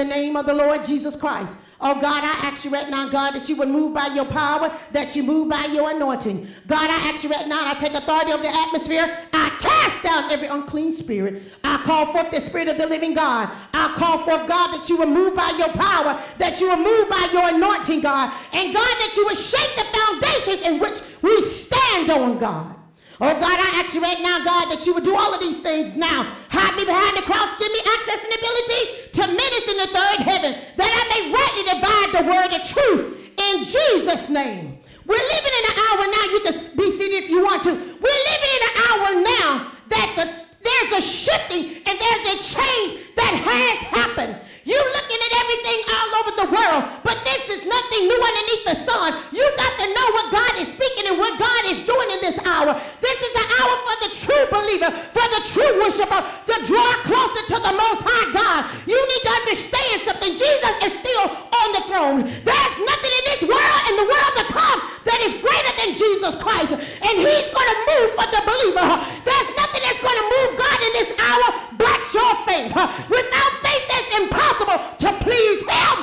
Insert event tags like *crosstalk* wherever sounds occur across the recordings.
the name of the Lord Jesus Christ. Oh God, I ask you right now, God, that you would move by your power, that you move by your anointing. God, I ask you right now, I take authority over the atmosphere. I cast down every unclean spirit. I call forth the spirit of the living God. I call forth, God, that you will move by your power, that you will move by your anointing, God. And God, that you would shake the foundations in which we stand on, God. Oh God, I ask you right now, God, that you would do all of these things now. Hide me behind the cross. Give me access and ability to minister in the third heaven, that I may rightly divide the word of truth in Jesus' name. We're living in an hour now. You can be seated if you want to. We're living in an hour now that the, there's a shifting and there's a change that has happened. You looking at everything all over the world, but this is nothing new underneath the sun. You got to know what God is speaking and what God is doing in this hour. This is an hour for the true believer, for the true worshiper, to draw closer to the Most High God. You need to understand something. Jesus is still on the throne. There's nothing in this world and the world to come that is greater than Jesus Christ. And he's going to move for the believer. There's nothing that's going to move God in this hour but your faith. Without faith, that's impossible to please him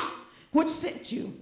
which sent you.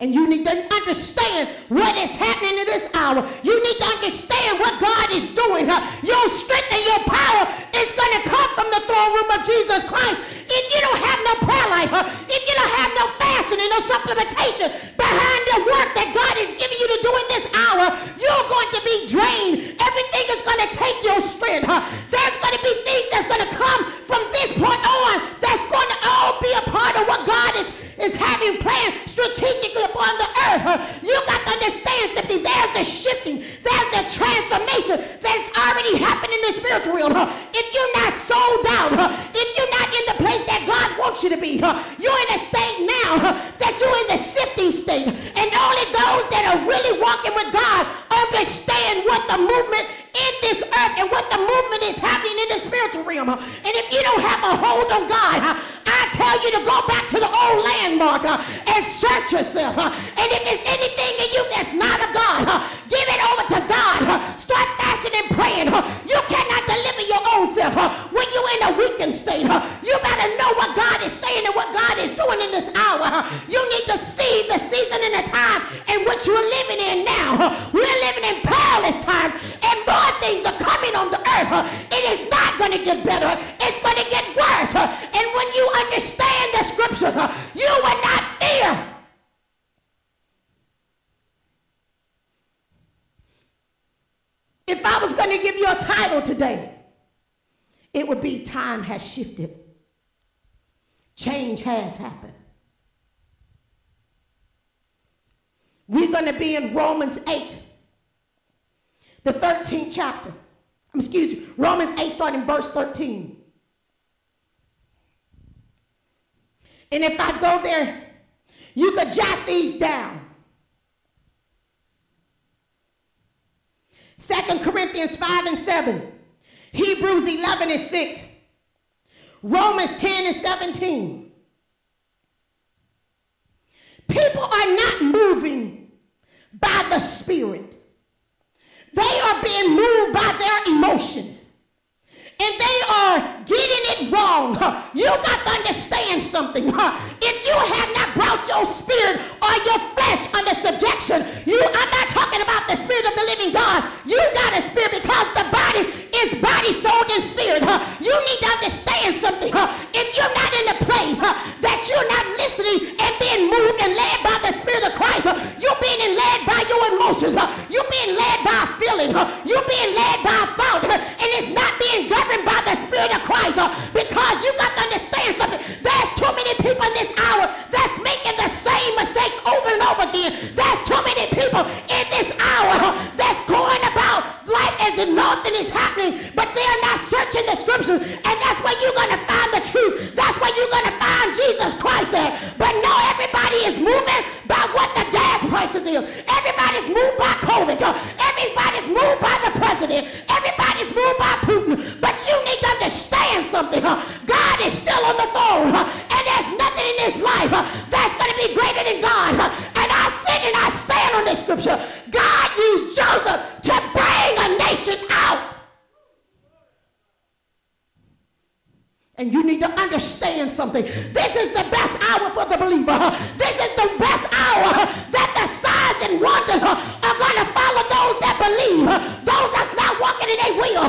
And you need to understand what is happening in this hour. You need to understand what God is doing. Your strength and your power is going to come from the throne room of Jesus Christ. If you don't have no prayer life, uh, if you don't have no fasting and no supplementation behind the work that God is giving you to do in this hour, you're going to be drained. Everything is going to take your strength. There's going to be things that's going to come from this point on that's going to all be a part of what God is is having planned strategically upon the earth. You got to understand something. There's a shifting, there's a transformation that's already happening in the spiritual realm. If you're not sold out, if you're not in the place that God wants you to be, you're in a state now that you're in the sifting state. And only those that are really walking with God understand what the movement in this earth and what the movement is happening in the spiritual realm. And if you don't have a hold on God, I tell you to go back to the old landmark and search yourself. And if there's anything in you that's not of God, give it over to God. Start fasting and praying. You cannot deliver your own self when you're in a weakened state. You better know what God is saying and what God is doing in this hour. You need to see the season and the time in which you're living in now. On the earth. It is not going to get better. It's going to get worse. And when you understand the scriptures, you will not fear. If I was going to give you a title today, it would be Time Has Shifted. Change has happened. We're going to be in Romans 8, the 13th chapter. Excuse me, Romans 8, starting verse 13. And if I go there, you could jot these down. Second Corinthians 5 and 7. Hebrews 11 and 6. Romans 10 and 17. People are not moving by the Spirit. They are being moved by their emotions. And they are getting it wrong. You got to understand something. If you have not brought your spirit or your flesh under subjection, you I'm not talking about the spirit of the living God. You got a spirit because the body is body, soul, and spirit. You need to understand by something. This is the best hour for the believer. This is the best hour that the signs and wonders are going to follow those that believe. Those that's not walking in their will.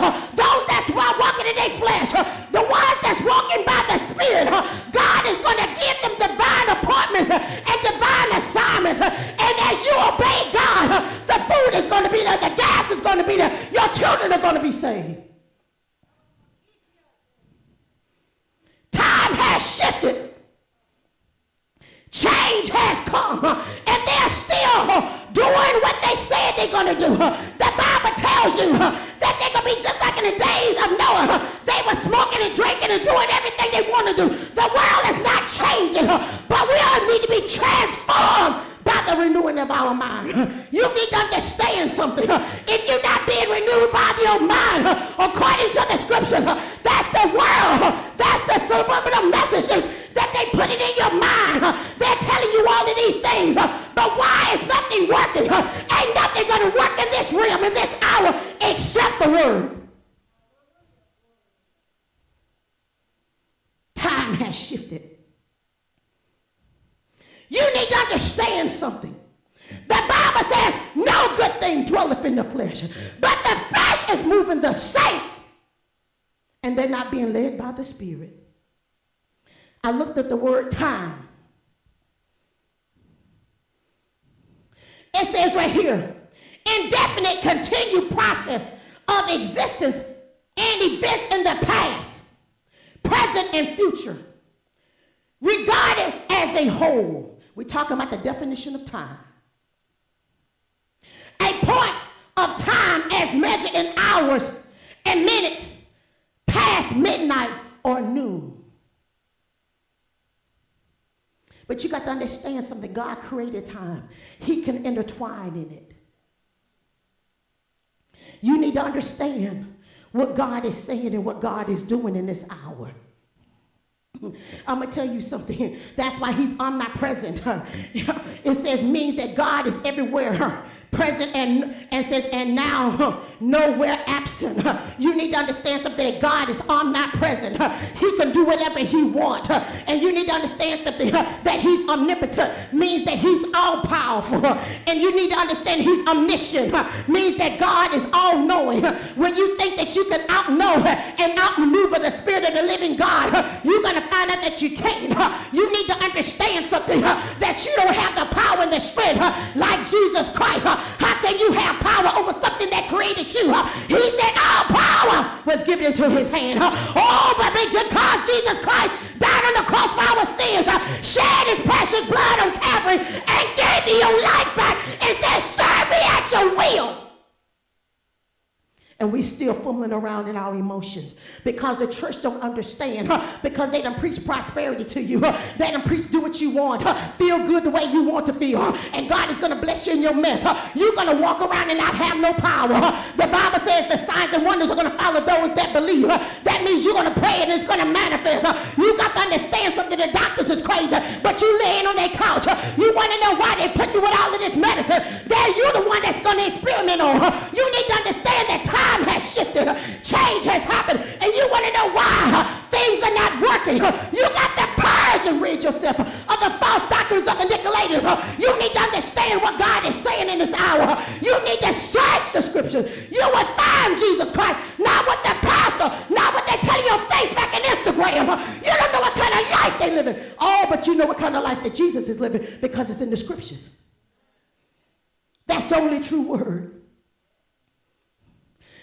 Do. The Bible tells you that they're going to be just like in the days of Noah. They were smoking and drinking and doing everything they want to do. The world is not changing, but we all need to be transformed the renewing of our mind. You need to understand something. If you're not being renewed by your mind, according to the scriptures, that's the world. That's the subliminal messages that they put it in your mind. They're telling you all of these things. But why is nothing working? Ain't nothing going to work in this realm, in this hour, except the word. Time has shifted. You need to understand something. The Bible says, no good thing dwelleth in the flesh. But the flesh is moving the saints. And they're not being led by the Spirit. I looked at the word time. It says right here, indefinite continued process of existence and events in the past, present, and future, regarded as a whole. We're talking about the definition of time. A point of time as measured in hours and minutes past midnight or noon. But you got to understand something. God created time. He can intertwine in it. You need to understand what God is saying and what God is doing in this hour. I'm to tell you something. That's why he's omnipresent. *laughs* It says means that God is everywhere present and, and says, and now nowhere absent. You need to understand something that God is omnipresent. He can do whatever he wants. And you need to understand something that he's omnipotent means that he's all powerful. And you need to understand he's omniscient means that God is all knowing. When you think that you can outknow and outmaneuver the spirit of the living God, you're going to find out that you can't. You need to understand something that you don't have the power and the strength like Jesus Christ. How can you have power over something that created you? He said all power was given into his hand. Oh, but because Jesus Christ died on the cross for our sins, shed his precious blood on Calvary, and gave you your life back, and said, serve me at your will and we still fumbling around in our emotions because the church don't understand huh? because they don't preach prosperity to you huh? they don't preach do what you want huh? feel good the way you want to feel and god is going to bless you in your mess you're going to walk around and not have no power the bible says the signs and wonders are going to follow those that believe that means you're going to pray and it's going to manifest you got to understand something the doctors is crazy but you laying on that couch you want to know why they put you with all of this medicine? They're you the one that's going to experiment on you need to understand that time time has shifted, change has happened, and you want to know why things are not working. You got to purge and rid yourself of the false doctrines of the Nicolaitans. You need to understand what God is saying in this hour. You need to search the scriptures. You will find Jesus Christ, not what the pastor, not what they tell you on Facebook and Instagram. You don't know what kind of life they're living. Oh, but you know what kind of life that Jesus is living because it's in the scriptures. That's the only true word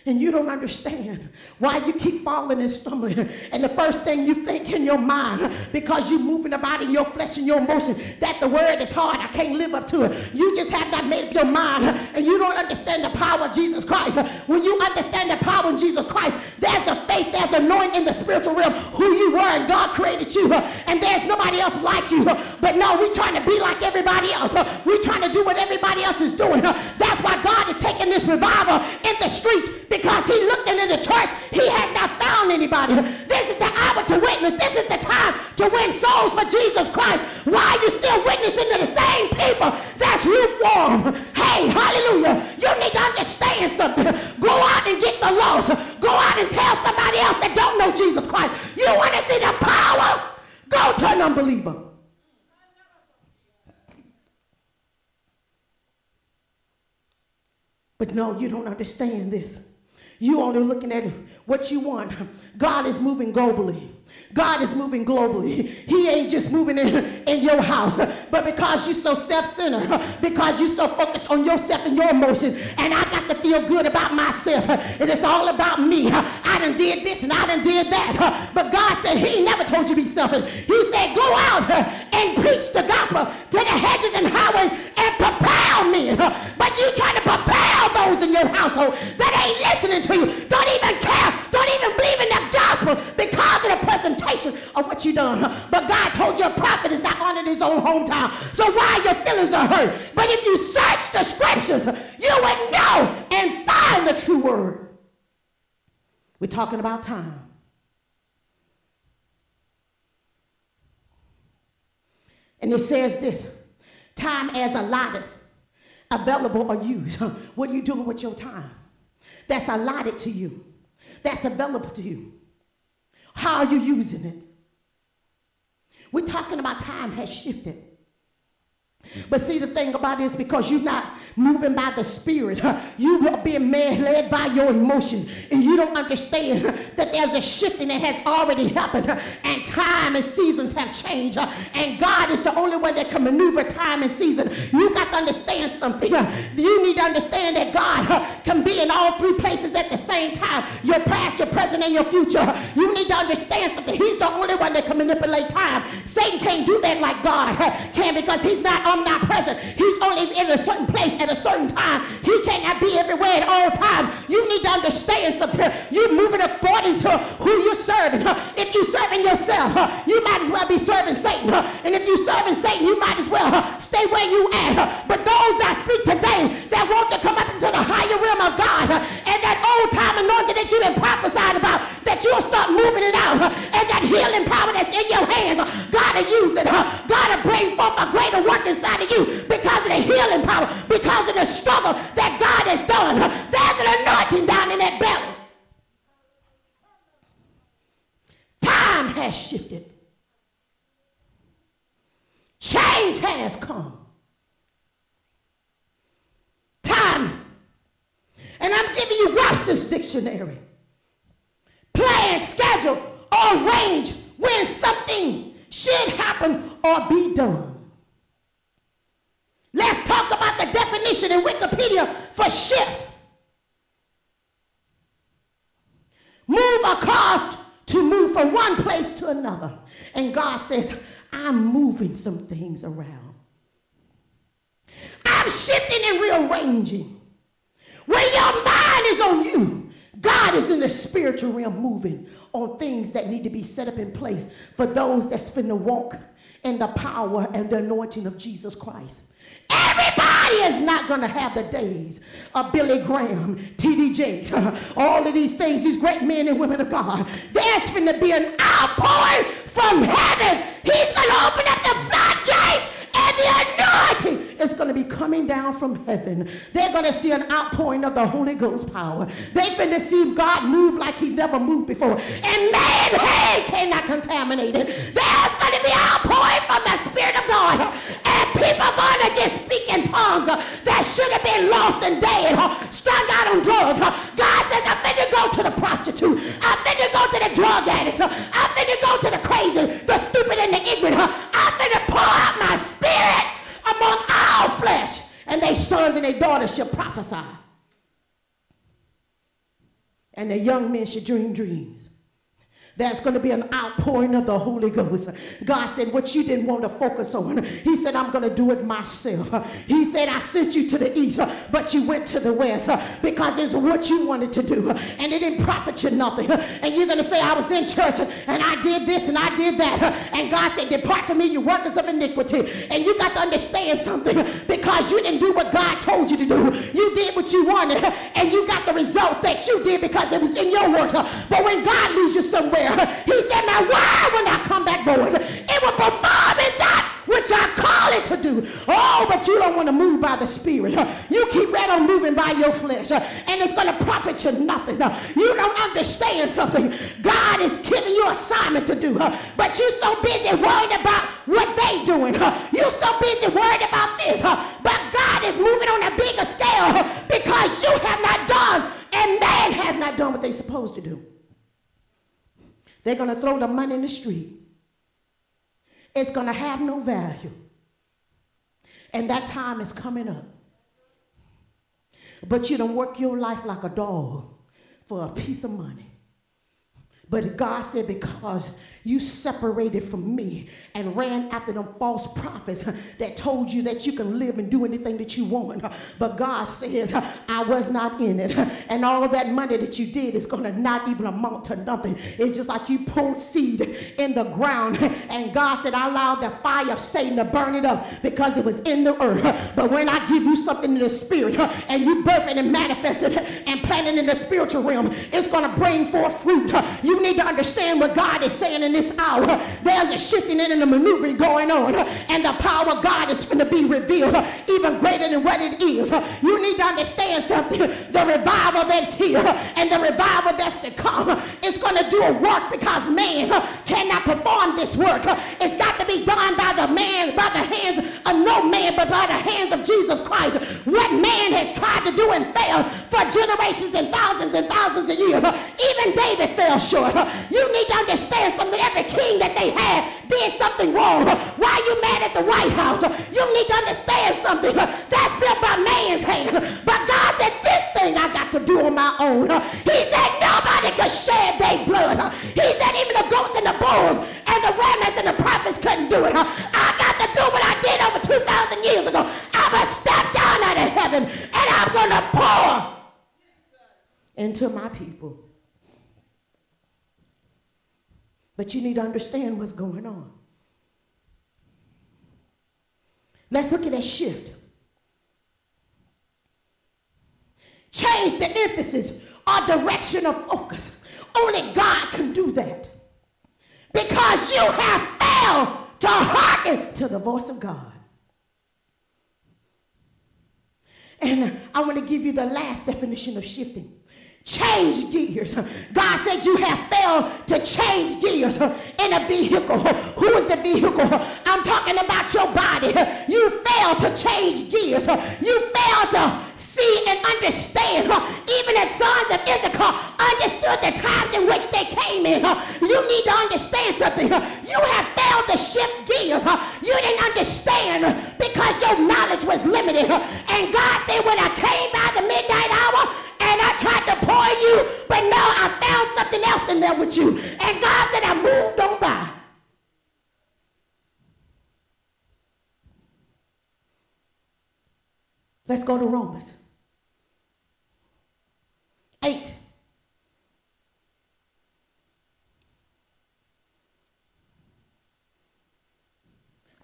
and you don't understand why you keep falling and stumbling. And the first thing you think in your mind, because you're moving about in your flesh and your emotion, that the word is hard, I can't live up to it. You just have not made up your mind, and you don't understand the power of Jesus Christ. When you understand the power of Jesus Christ, there's a faith, there's anointing in the spiritual realm who you were, and God created you, and there's nobody else like you. But no, we're trying to be like everybody else. We're trying to do what everybody else is doing. That's why God is taking this revival in the streets because he looked into the church. He has not found anybody. This is the hour to witness. This is the time to win souls for Jesus Christ. Why are you still witnessing to the same people that's lukewarm? Hey, hallelujah. You need to understand something. Go out and get the lost. Go out and tell somebody else that don't know Jesus Christ. You want to see the power? Go to an unbeliever. But no, you don't understand this. You only looking at what you want. God is moving globally. God is moving globally. He ain't just moving in, in your house, but because you're so self-centered, because you're so focused on yourself and your emotions, and I got to feel good about myself, and it's all about me. I done did this and I done did that. But God said he never told you to be selfish. He said, go out and preach the gospel to the hedges and highways and propel men. But you trying to propel those in your household that ain't listening to you, don't even care, don't even believe in the gospel because of the presentation of what you done. But God told you a prophet is not honored in his own hometown. So why your feelings are hurt? But if you search the scriptures, you would know and find the true word. We're talking about time. And it says this time as allotted, available or used. *laughs* What are you doing with your time? That's allotted to you, that's available to you. How are you using it? We're talking about time has shifted. But see, the thing about it is because you're not moving by the Spirit, you are being led by your emotions, and you don't understand that there's a shifting that has already happened, and time and seasons have changed, and God is the only one that can maneuver time and season. You got to understand something. You need to understand that God can be in all three places at the same time your past, your present, and your future. You need to understand something. He's the only one that can manipulate time. Satan can't do that like God can because he's not omnipresent. He's only in a certain place at a certain time. He cannot be everywhere at all times. You need to understand something. You're moving according to who you're serving. If you're serving yourself, you might as well be serving Satan. And if you're serving Satan, you might as well stay where you at. But those that speak today that want to come up into the higher realm of God and that old time anointing that you've been prophesied about, that you'll start moving it out and that healing power that's in your hands, God will use it. God will bring forth a greater work inside of you because of the healing power, because of the struggle that God has done. There's an anointing down in that belly. Time has shifted. Change has come. Time. And I'm giving you Webster's dictionary. Plan, schedule, arrange when something should happen or be done. Talk about the definition in Wikipedia for shift. Move cause to move from one place to another. And God says, I'm moving some things around. I'm shifting and rearranging. When your mind is on you, God is in the spiritual realm moving on things that need to be set up in place for those that's finna walk in the power and the anointing of Jesus Christ. Everybody is not going to have the days of Billy Graham, T.D. Jakes, *laughs* all of these things, these great men and women of God. There's going to be an outpouring from heaven. He's going to open up the floodgates and the anointing is going to be coming down from heaven. They're going to see an outpouring of the Holy Ghost power. Going to see God move like he never moved before. And man, hey, cannot contaminate it. There's going to be outpouring from the Spirit of God. And people going to just speak in tongues that should have been lost and dead, strung out on drugs. Prophesy. And the young men should dream dreams. There's going to be an outpouring of the Holy Ghost. God said, What you didn't want to focus on, He said, I'm going to do it myself. He said, I sent you to the east, but you went to the west because it's what you wanted to do. And it didn't profit you nothing. And you're going to say, I was in church and I did this and I did that. And God said, Depart from me, you workers of iniquity. And you got to understand something because you didn't do what God told you to do. You did what you wanted and you got the results that you did because it was in your works. But when God leads you somewhere, he said, My word will not come back void. It will perform in that which I call it to do. Oh, but you don't want to move by the Spirit. You keep right on moving by your flesh, and it's going to profit you nothing. You don't understand something. God is giving you assignment to do, but you're so busy worried about what they doing. You're so busy worried about this, but God is moving on a bigger scale because you have not done and man has not done what they're supposed to do. They're going to throw the money in the street. It's going to have no value. And that time is coming up. But you don't work your life like a dog for a piece of money. But God said, because you separated from me and ran after them false prophets that told you that you can live and do anything that you want. But God says, I was not in it. And all that money that you did is going to not even amount to nothing. It's just like you pulled seed in the ground. And God said, I allowed the fire of Satan to burn it up because it was in the earth. But when I give you something in the spirit and you birth it and manifest it and plant it in the spiritual realm, it's going to bring forth fruit. You need to understand what God is saying in this hour, there's a shifting and a maneuvering going on, and the power of God is going to be revealed even greater than what it is. You need to understand something. The revival that's here and the revival that's to come is going to do a work because man cannot perform this work. It's got to be done by the man, by the hands of no man, but by the hands of Jesus Christ. What man has tried to do and failed for generations and thousands and thousands of years. Even David fell short. You need to understand something. Every king that they had did something wrong. Why are you mad at the White House? You need to understand something. That's built by man's hand. But God said, this thing I got to do on my own. He said, nobody could shed their blood. He said, even the goats and the bulls and the rabbits and the prophets couldn't do it. I going to pour into my people. But you need to understand what's going on. Let's look at that shift. Change the emphasis or direction of focus. Only God can do that. Because you have failed to hearken to the voice of God. And I want to give you the last definition of shifting change gears. God said you have failed to change gears in a vehicle. Who is the vehicle? I'm talking about your body. You failed to change gears. You failed to see and understand. Even the sons of Issachar understood the times in which they came in. You need to understand something. You have failed to shift gears. You didn't understand because your knowledge was limited. And God said, when I came by the midnight hour, and I tried to pour you, but no, I found something else in there with you. And God said, I moved on by. Let's go to Romans 8.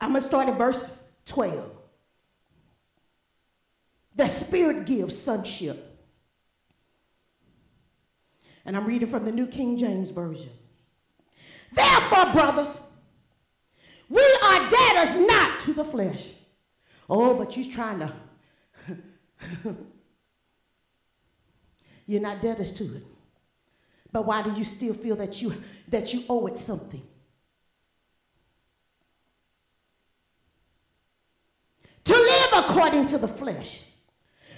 I'm going to start at verse 12. The Spirit gives sonship and I'm reading from the New King James Version. Therefore, brothers, we are debtors not to the flesh. Oh, but you're trying to. *laughs* you're not debtors to it. But why do you still feel that you that you owe it something? To live according to the flesh.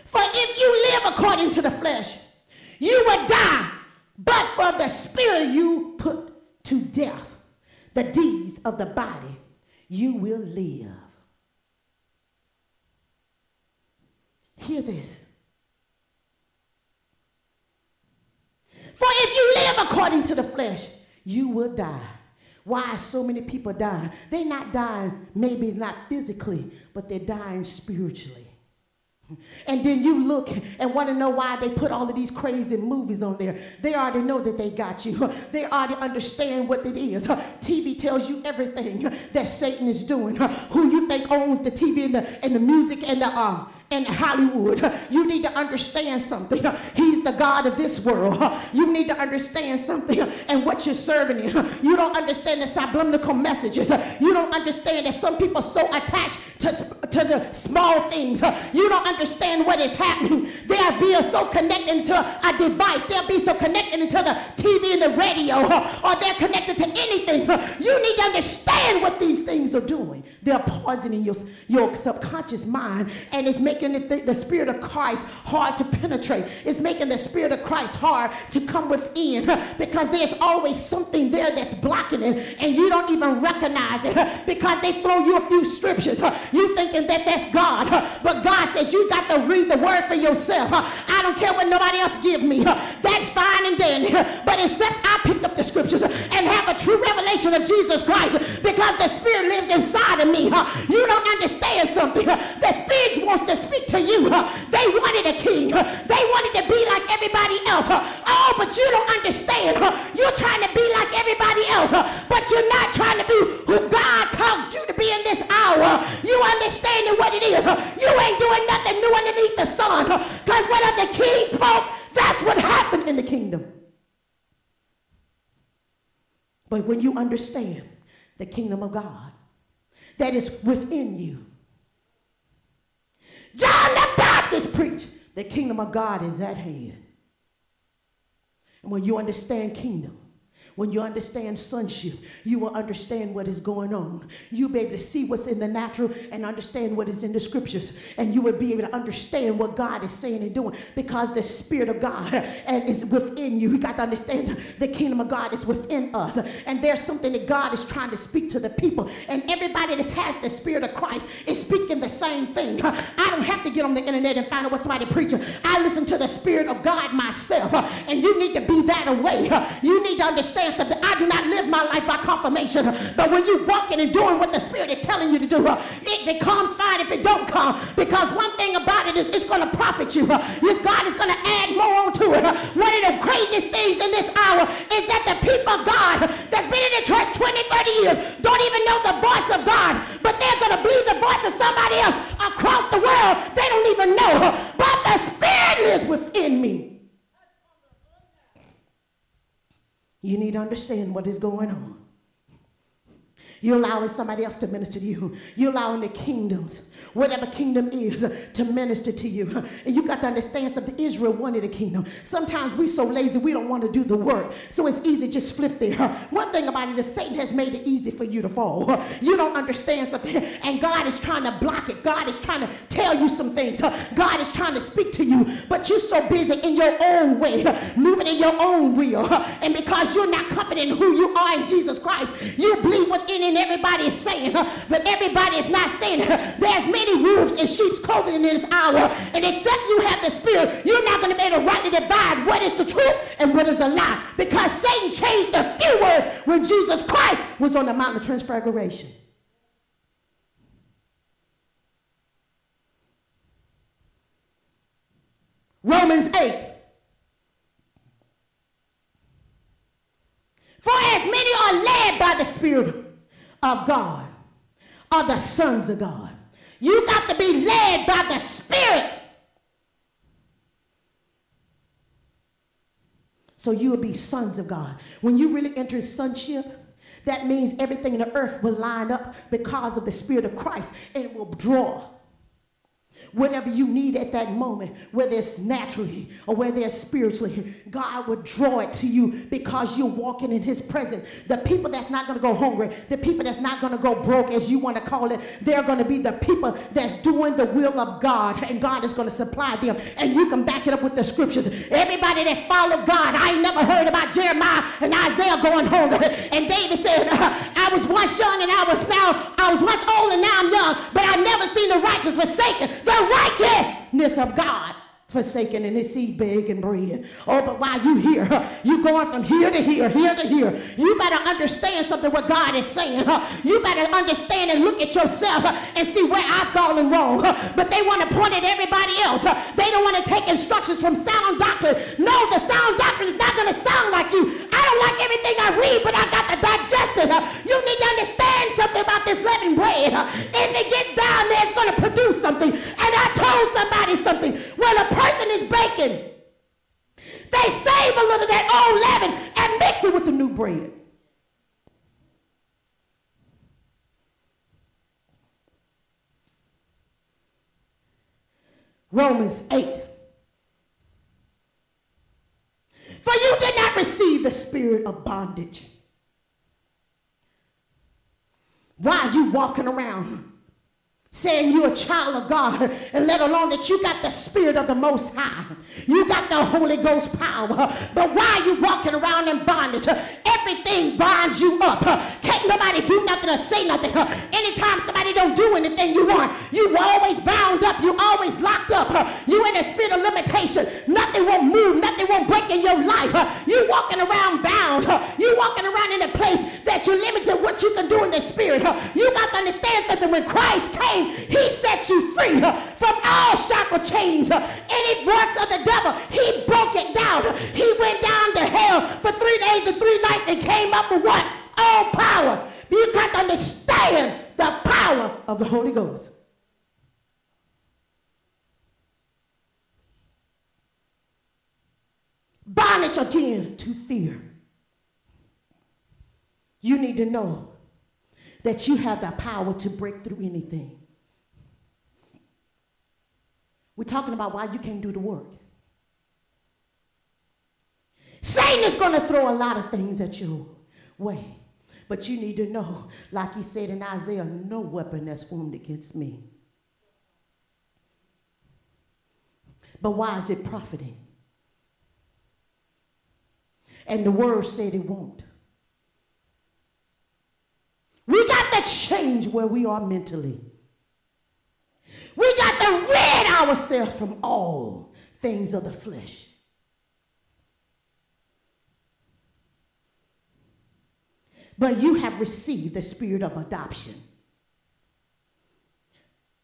For if you live according to the flesh, you will die but for the spirit you put to death, the deeds of the body, you will live. Hear this. For if you live according to the flesh, you will die. Why so many people dying? They're not dying, maybe not physically, but they're dying spiritually. And then you look and want to know why they put all of these crazy movies on there. They already know that they got you. They already understand what it is. TV tells you everything that Satan is doing. Who you think owns the TV and the, and the music and the um, in Hollywood. You need to understand something. He's the God of this world. You need to understand something and what you're serving him. You don't understand the subliminal messages. You don't understand that some people are so attached to, to the small things. You don't understand what is happening. They'll be so connected to a device. They'll be so connected to the TV and the radio or they're connected to anything. You need to understand what these things are doing. They're poisoning your, your subconscious mind and it's making making the, the Spirit of Christ hard to penetrate. It's making the Spirit of Christ hard to come within because there's always something there that's blocking it and you don't even recognize it because they throw you a few scriptures. You thinking that that's God. But God says you got to read the word for yourself. I don't care what nobody else give me. That's fine and dandy. But except I pick up the scriptures and have a true revelation of Jesus Christ because the Spirit lives inside of me. You don't understand something. The Spirit wants to speak to you. They wanted a king. They wanted to be like everybody else. Oh, but you don't understand. You're trying to be like everybody else, but you're not trying to be who God called you to be in this hour. You understanding what it is. You ain't doing nothing new underneath the sun. Because when the king spoke, that's what happened in the kingdom. But when you understand the kingdom of God that is within you, John the Baptist preached, the kingdom of God is at hand. And when you understand kingdom, when you understand sonship, you will understand what is going on. You'll be able to see what's in the natural and understand what is in the scriptures. And you will be able to understand what God is saying and doing because the Spirit of God *laughs* is within you. You got to understand the kingdom of God is within us. And there's something that God is trying to speak to the people. And everybody that has the Spirit of Christ is speaking the same thing. *laughs* I don't have to get on the internet and find out what somebody preaching. I listen to the Spirit of God myself. And you need to be that away. *laughs* You need to understand something. I do not live my life by confirmation. But when you walking and doing what the Spirit is telling you to do, it, it comes fine if it don't come. Because one thing about it is it's going to profit you. This God is going to add more onto it. One of the craziest things in this hour is that the people of God that's been in the church 20, 30 years don't even know the voice of God. But they're going to believe the voice of somebody else across the world. They don't even know. But the Spirit is within me. You need to understand what is going on. You're allowing somebody else to minister to you. You're allowing the kingdoms, whatever kingdom is, to minister to you. And you got to understand something. Israel wanted a kingdom. Sometimes we so lazy we don't want to do the work. So it's easy just flip there. One thing about it is Satan has made it easy for you to fall. You don't understand something. And God is trying to block it. God is trying to tell you some things. God is trying to speak to you. But you're so busy in your own way, moving in your own will. And because you're not confident in who you are in Jesus Christ, you believe what any and everybody is saying, but everybody is not saying There's many wolves in sheep's clothing in this hour, and except you have the Spirit, you're not going to be able to rightly divide what is the truth and what is a lie, because Satan changed a few words when Jesus Christ was on the Mount of Transfiguration. Romans 8. For as many are led by the Spirit of God are the sons of God. You got to be led by the Spirit. So you will be sons of God. When you really enter sonship, that means everything in the earth will line up because of the Spirit of Christ and it will draw whatever you need at that moment, whether it's naturally or whether it's spiritually, God will draw it to you because you're walking in His presence. The people that's not going to go hungry, the people that's not going to go broke, as you want to call it, they're going to be the people that's doing the will of God, and God is going to supply them. And you can back it up with the scriptures. Everybody that followed God, I ain't never heard about Jeremiah and Isaiah going hungry. And David said, *laughs* I was once young and I was now, I was once old and now I'm young, but I never seen the righteous forsaken. The righteousness of God forsaken and his seed begging bread. Oh, but while you here, you going from here to here, here to here. You better understand something what God is saying. You better understand and look at yourself and see where I've gone wrong. But they want to point at everybody else. They don't want to take instructions from sound doctrine. No, the sound doctrine is not going to sound like you. I don't like everything I read, but I got to digest it. You need to understand something about this leavened bread. If it gets down there, it's going to produce something. And I told somebody something. A person is baking, they save a little of that old leaven and mix it with the new bread. Romans 8. For you did not receive the spirit of bondage. Why are you walking around saying you're a child of God, and let alone that you got the Spirit of the Most High. You got the Holy Ghost power. But why are you walking around in bondage? Everything binds you up. Can't nobody do nothing or say nothing. Anytime somebody don't do anything you want, you always bound up. You always locked up. You in a spirit of limitation. Nothing won't move. Nothing won't break in your life. You walking around bound. You walking around in a place that you're limited what you can do in the spirit. You got to understand something. When Christ came, he set you free uh, from all shackle chains. Uh, Any works of the devil, he broke it down. He went down to hell for three days and three nights and came up with what? All power. You got to understand the power of the Holy Ghost. Bondage again to fear. You need to know that you have the power to break through anything. We're talking about why you can't do the work. Satan is going to throw a lot of things at your way. But you need to know, like he said in Isaiah, no weapon that's formed against me. But why is it profiting? And the word said it won't. We got to change where we are mentally. To rid ourselves from all things of the flesh. But you have received the spirit of adoption,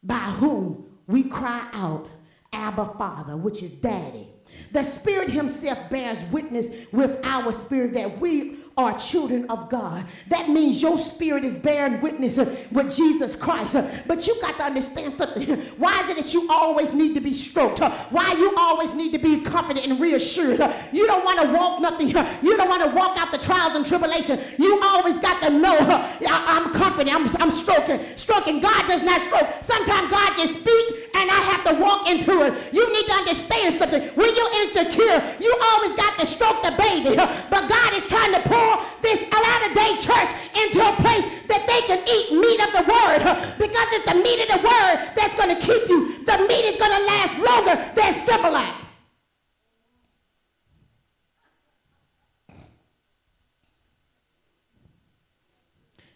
by whom we cry out, Abba, Father, which is Daddy. The Spirit Himself bears witness with our spirit that we are children of God. That means your spirit is bearing witness uh, with Jesus Christ. Uh, but you got to understand something. *laughs* Why is it that you always need to be stroked? Uh, why you always need to be confident and reassured? You don't want to walk nothing. You don't want to walk out the trials and tribulation. You always got to know I'm confident. I'm, I'm stroking. Stroking. God does not stroke. Sometimes God just speak and I have to walk into it. You need to understand something. When you're insecure, you always got to stroke the baby. But God is trying to this latter day church into a place that they can eat meat of the word because it's the meat of the word that's going to keep you. The meat is going to last longer than Similac.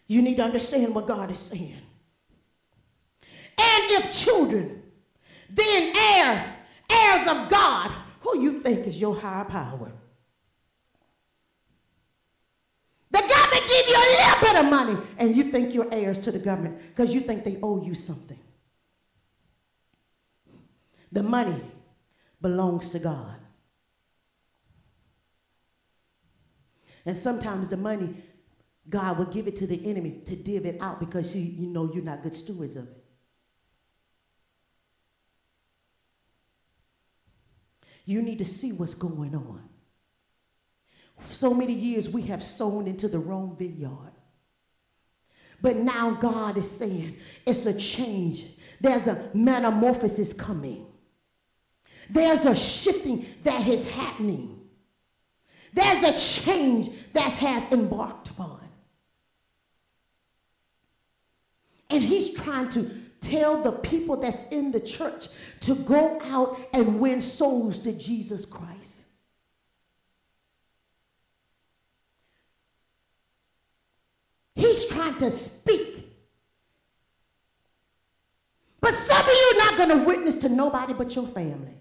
You need to understand what God is saying. And if children, then heirs, heirs of God, who you think is your higher power? The government give you a little bit of money and you think you're heirs to the government because you think they owe you something. The money belongs to God. And sometimes the money, God will give it to the enemy to div it out because you, you know you're not good stewards of it. You need to see what's going on so many years we have sown into the wrong vineyard. But now God is saying it's a change. There's a metamorphosis coming. There's a shifting that is happening. There's a change that has embarked upon. And he's trying to tell the people that's in the church to go out and win souls to Jesus Christ. He's to speak. But some of you are not going to witness to nobody but your family.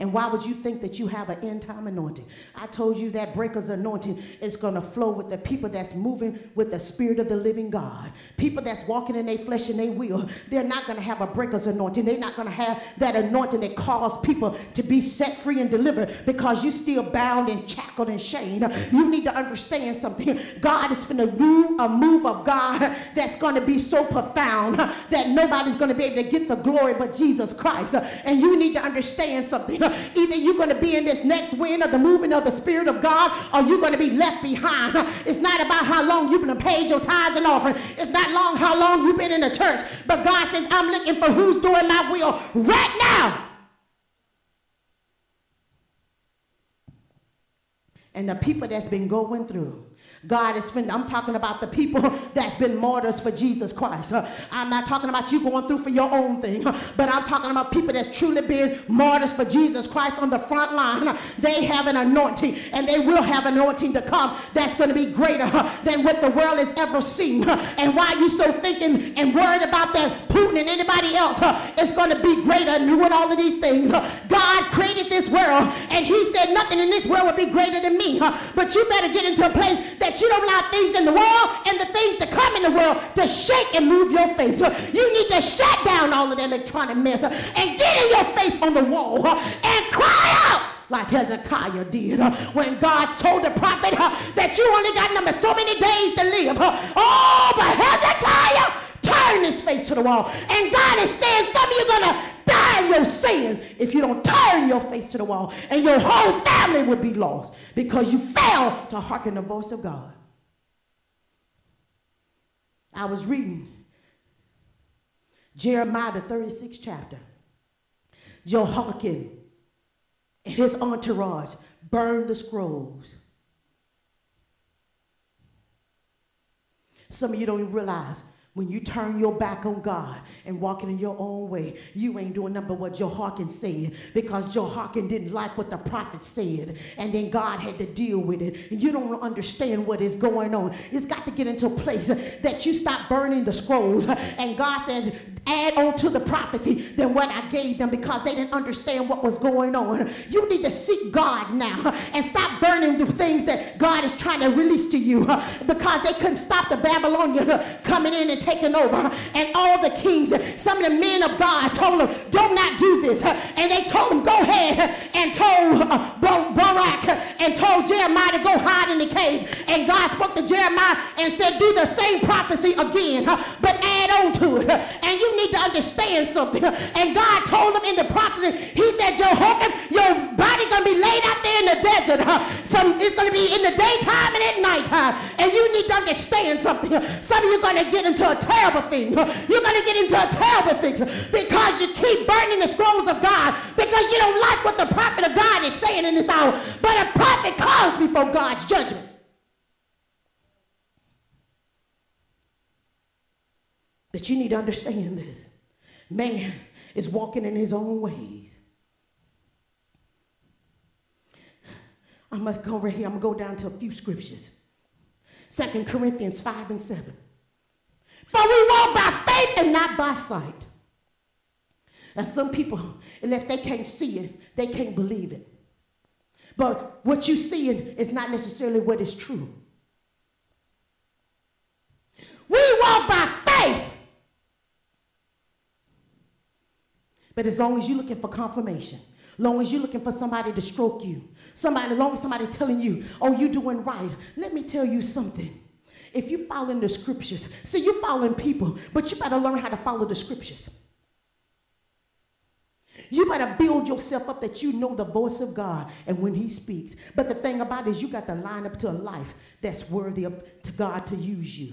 And why would you think that you have an end time anointing? I told you that breaker's anointing is going to flow with the people that's moving with the spirit of the living God. People that's walking in their flesh and their will, they're not going to have a breaker's anointing. They're not going to have that anointing that calls people to be set free and delivered because you're still bound and shackled and chained. You need to understand something. God is going to do a move of God that's going to be so profound that nobody's going to be able to get the glory but Jesus Christ. And you need to understand something. *laughs* Either you're going to be in this next wind of the moving of the Spirit of God or you're going to be left behind. It's not about how long you've been paid your tithes and offering. It's not long how long you've been in the church. But God says, I'm looking for who's doing my will right now. And the people that's been going through God is fin- I'm talking about the people *laughs* that's been martyrs for Jesus Christ. Uh, I'm not talking about you going through for your own thing, uh, but I'm talking about people that's truly been martyrs for Jesus Christ on the front line. Uh, they have an anointing and they will have an anointing to come that's going to be greater than what the world has ever seen. And why you so thinking and worried about that Putin and anybody else is going to be greater and doing all of these things. God created this world and he said nothing in this world would be greater than me. But you better get into a place that that you don't allow things in the world and the things to come in the world to shake and move your face. You need to shut down all of the electronic mess and get in your face on the wall and cry out like Hezekiah did when God told the prophet that you only got number so many days to live. Oh, but Hezekiah turned his face to the wall. And God is saying some of you are going to die in your sins if you don't turn your face to the wall. And your whole family will be lost because you failed to hearken the voice of God. I was reading Jeremiah, the 36th chapter. Jehoiakim and his entourage burned the scrolls. Some of you don't even realize when you turn your back on God and walking in your own way, you ain't doing nothing but what Jehoiakim said because Jehoiakim didn't like what the prophet said. And then God had to deal with it. And you don't understand what is going on. It's got to get into a place that you stop burning the scrolls. And God said, add on to the prophecy than what I gave them because they didn't understand what was going on. You need to seek God now and stop burning the things that God is trying to release to you because they couldn't stop the Babylonian coming in and taking over. And all the kings, some of the men of God told them, do not do this. And they told them, go ahead and told Baruch and told Jeremiah to go hide in the cave. And God spoke to Jeremiah and said, do the same prophecy again, but add on to it. And you need to understand something. And God told them in the prophecy, he said, Jehoiakim, your body going to be laid out there in the desert. From It's going to be in the daytime and at nighttime. And you need to understand something. Some of you are going to get into a terrible thing. You're going to get into a terrible thing because you keep burning the scrolls of God because you don't like what the prophet of God is saying in this hour. But a prophet comes before God's judgment. But you need to understand this. Man is walking in his own ways. I must go right here. I'm going to go down to a few scriptures. Second Corinthians 5 and 7. For we walk by faith and not by sight. And some people, if they can't see it, they can't believe it. But what you see is not necessarily what is true. We walk by faith. But as long as you're looking for confirmation, long as you're looking for somebody to stroke you, somebody, long as somebody telling you, oh, you're doing right, let me tell you something. If you follow the scriptures, see, you're following people, but you better learn how to follow the scriptures. You better build yourself up that you know the voice of God and when He speaks. But the thing about it is, you got to line up to a life that's worthy of to God to use you.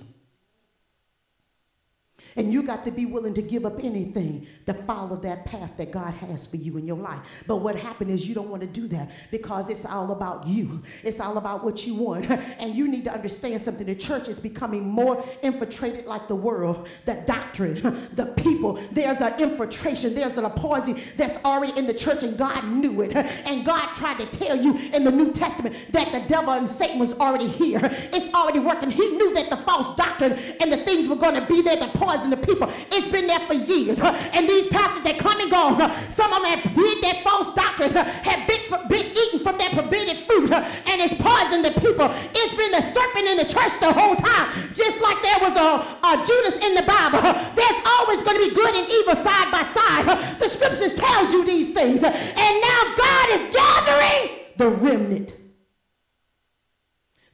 And you got to be willing to give up anything to follow that path that God has for you in your life. But what happened is you don't want to do that because it's all about you. It's all about what you want. *laughs* And you need to understand something. The church is becoming more infiltrated like the world, the doctrine, *laughs* the people. There's an infiltration, there's a poison that's already in the church, and God knew it. *laughs* And God tried to tell you in the New Testament that the devil and Satan was already here. It's already working. He knew that the false doctrine and the things were going to be there, the poison poison the people. It's been there for years. And these pastors that come and go, some of them have did that false doctrine, have been, been eaten from that forbidden fruit, and it's poisoned the people. It's been the serpent in the church the whole time. Just like there was a, a Judas in the Bible. There's always going to be good and evil side by side. The scriptures tells you these things. And now God is gathering the remnant.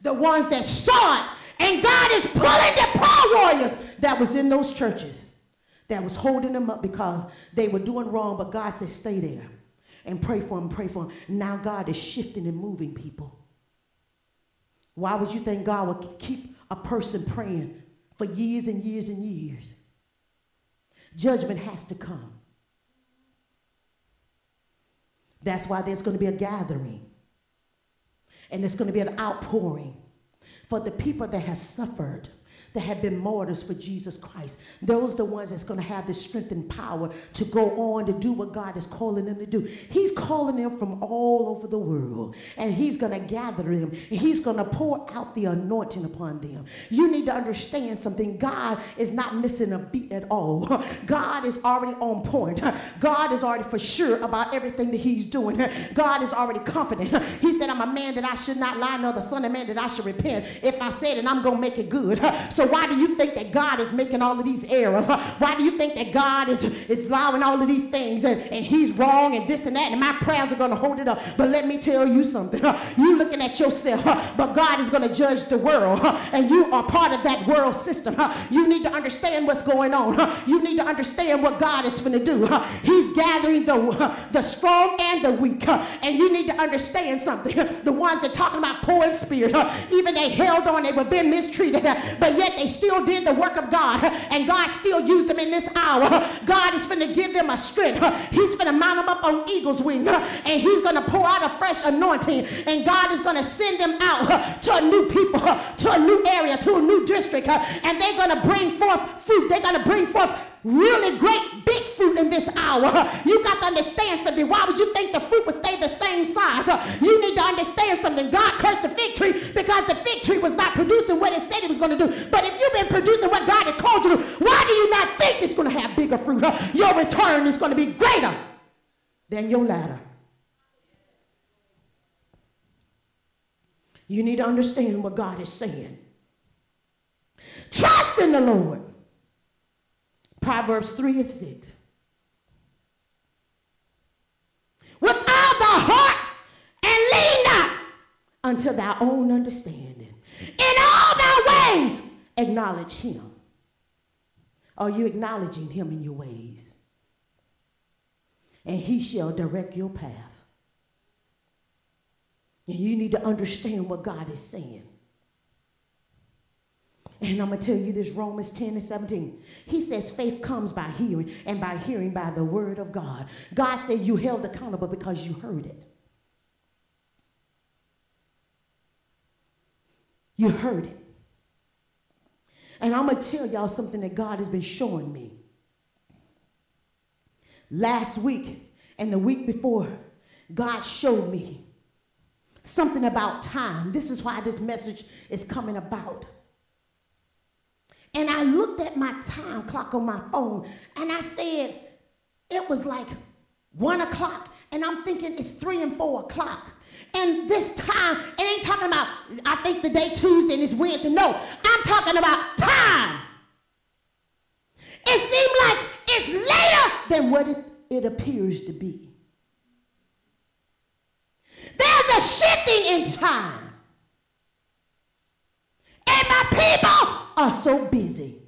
The ones that saw it. And God is pulling the prayer warriors that was in those churches that was holding them up because they were doing wrong, but God said, stay there and pray for them, pray for them. Now God is shifting and moving people. Why would you think God would keep a person praying for years and years and years? Judgment has to come. That's why there's going to be a gathering. And there's going to be an outpouring for the people that have suffered that have been martyrs for Jesus Christ. Those are the ones that's going to have the strength and power to go on to do what God is calling them to do. He's calling them from all over the world, and He's going to gather them, and He's going to pour out the anointing upon them. You need to understand something. God is not missing a beat at all. *laughs* God is already on point. God is already for sure about everything that He's doing. God is already confident. He said, I'm a man that I should not lie, nor the son of man that I should repent. If I said it, I'm going to make it good. *laughs* So why do you think that God is making all of these errors? *laughs* Why do you think that God is, is allowing all of these things and, and he's wrong and this and that and my prayers are going to hold it up? But let me tell you something. *laughs* You looking at yourself, *laughs* but God is going to judge the world and you are part of that world system. You need to understand what's going on. You need to understand what God is going to do. He's gathering the, the strong and the weak. And you need to understand something. The ones that talking about poor in spirit, even they held on, they were being mistreated, but yet they still did the work of God, and God still used them in this hour. God is to give them a strength. He's to mount them up on eagle's wing, and He's to pour out a fresh anointing, and God is to send them out to a new people, to a new area, to a new district, and they're to bring forth fruit. They're to bring forth really great big fruit in this hour. You got to understand something. Why would you think the fruit would stay the same size? You need to understand something. God cursed the fig tree because the fig tree was not producing what it said it was going to do. But if you've been producing what God has called you to, why do you not think it's going to have bigger fruit? Your return is going to be greater than your ladder. You need to understand what God is saying. Trust in the Lord Proverbs 3 and 6. With all the heart and lean not unto thy own understanding. In all thy ways, acknowledge him. Are you acknowledging him in your ways? And he shall direct your path. And you need to understand what God is saying. And I'm going to tell you this Romans 10 and 17. He says faith comes by hearing, and by hearing by the word of God. God said you held accountable because you heard it. You heard it. And I'm going to tell y'all something that God has been showing me. Last week and the week before, God showed me something about time. This is why this message is coming about. And I looked at my time clock on my phone and I said, it was like one o'clock. And I'm thinking it's three and four o'clock. And this time, it ain't talking about, I think the day Tuesday and it's Wednesday. No, I'm talking about time. It seemed like it's later than what it, it appears to be. There's a shifting in time. And my people are so busy.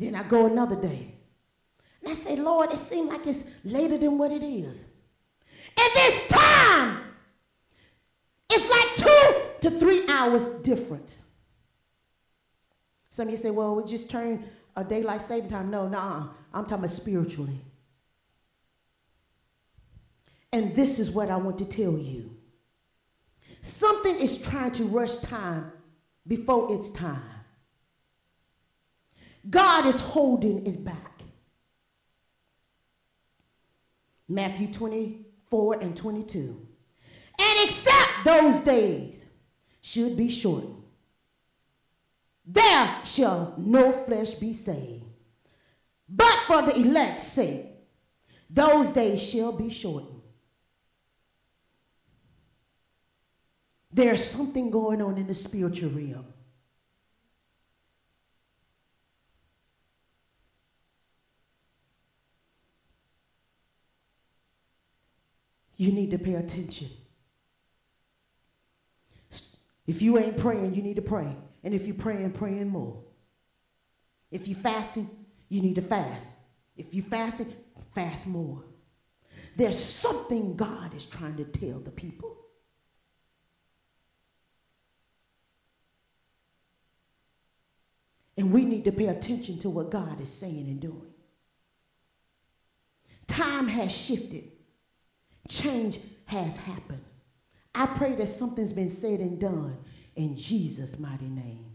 Then I go another day. And I say, Lord, it seems like it's later than what it is. And this time, it's like two to three hours different. Some of you say, well, we just turn a daylight saving time. No, no, nah, I'm talking about spiritually. And this is what I want to tell you something is trying to rush time before it's time. God is holding it back. Matthew 24 and 22. And except those days should be shortened, there shall no flesh be saved. But for the elect's sake, those days shall be shortened. There's something going on in the spiritual realm. You need to pay attention. If you ain't praying, you need to pray. And if you're praying, praying more. If you're fasting, you need to fast. If you're fasting, fast more. There's something God is trying to tell the people. And we need to pay attention to what God is saying and doing. Time has shifted, change has happened. I pray that something's been said and done in Jesus' mighty name.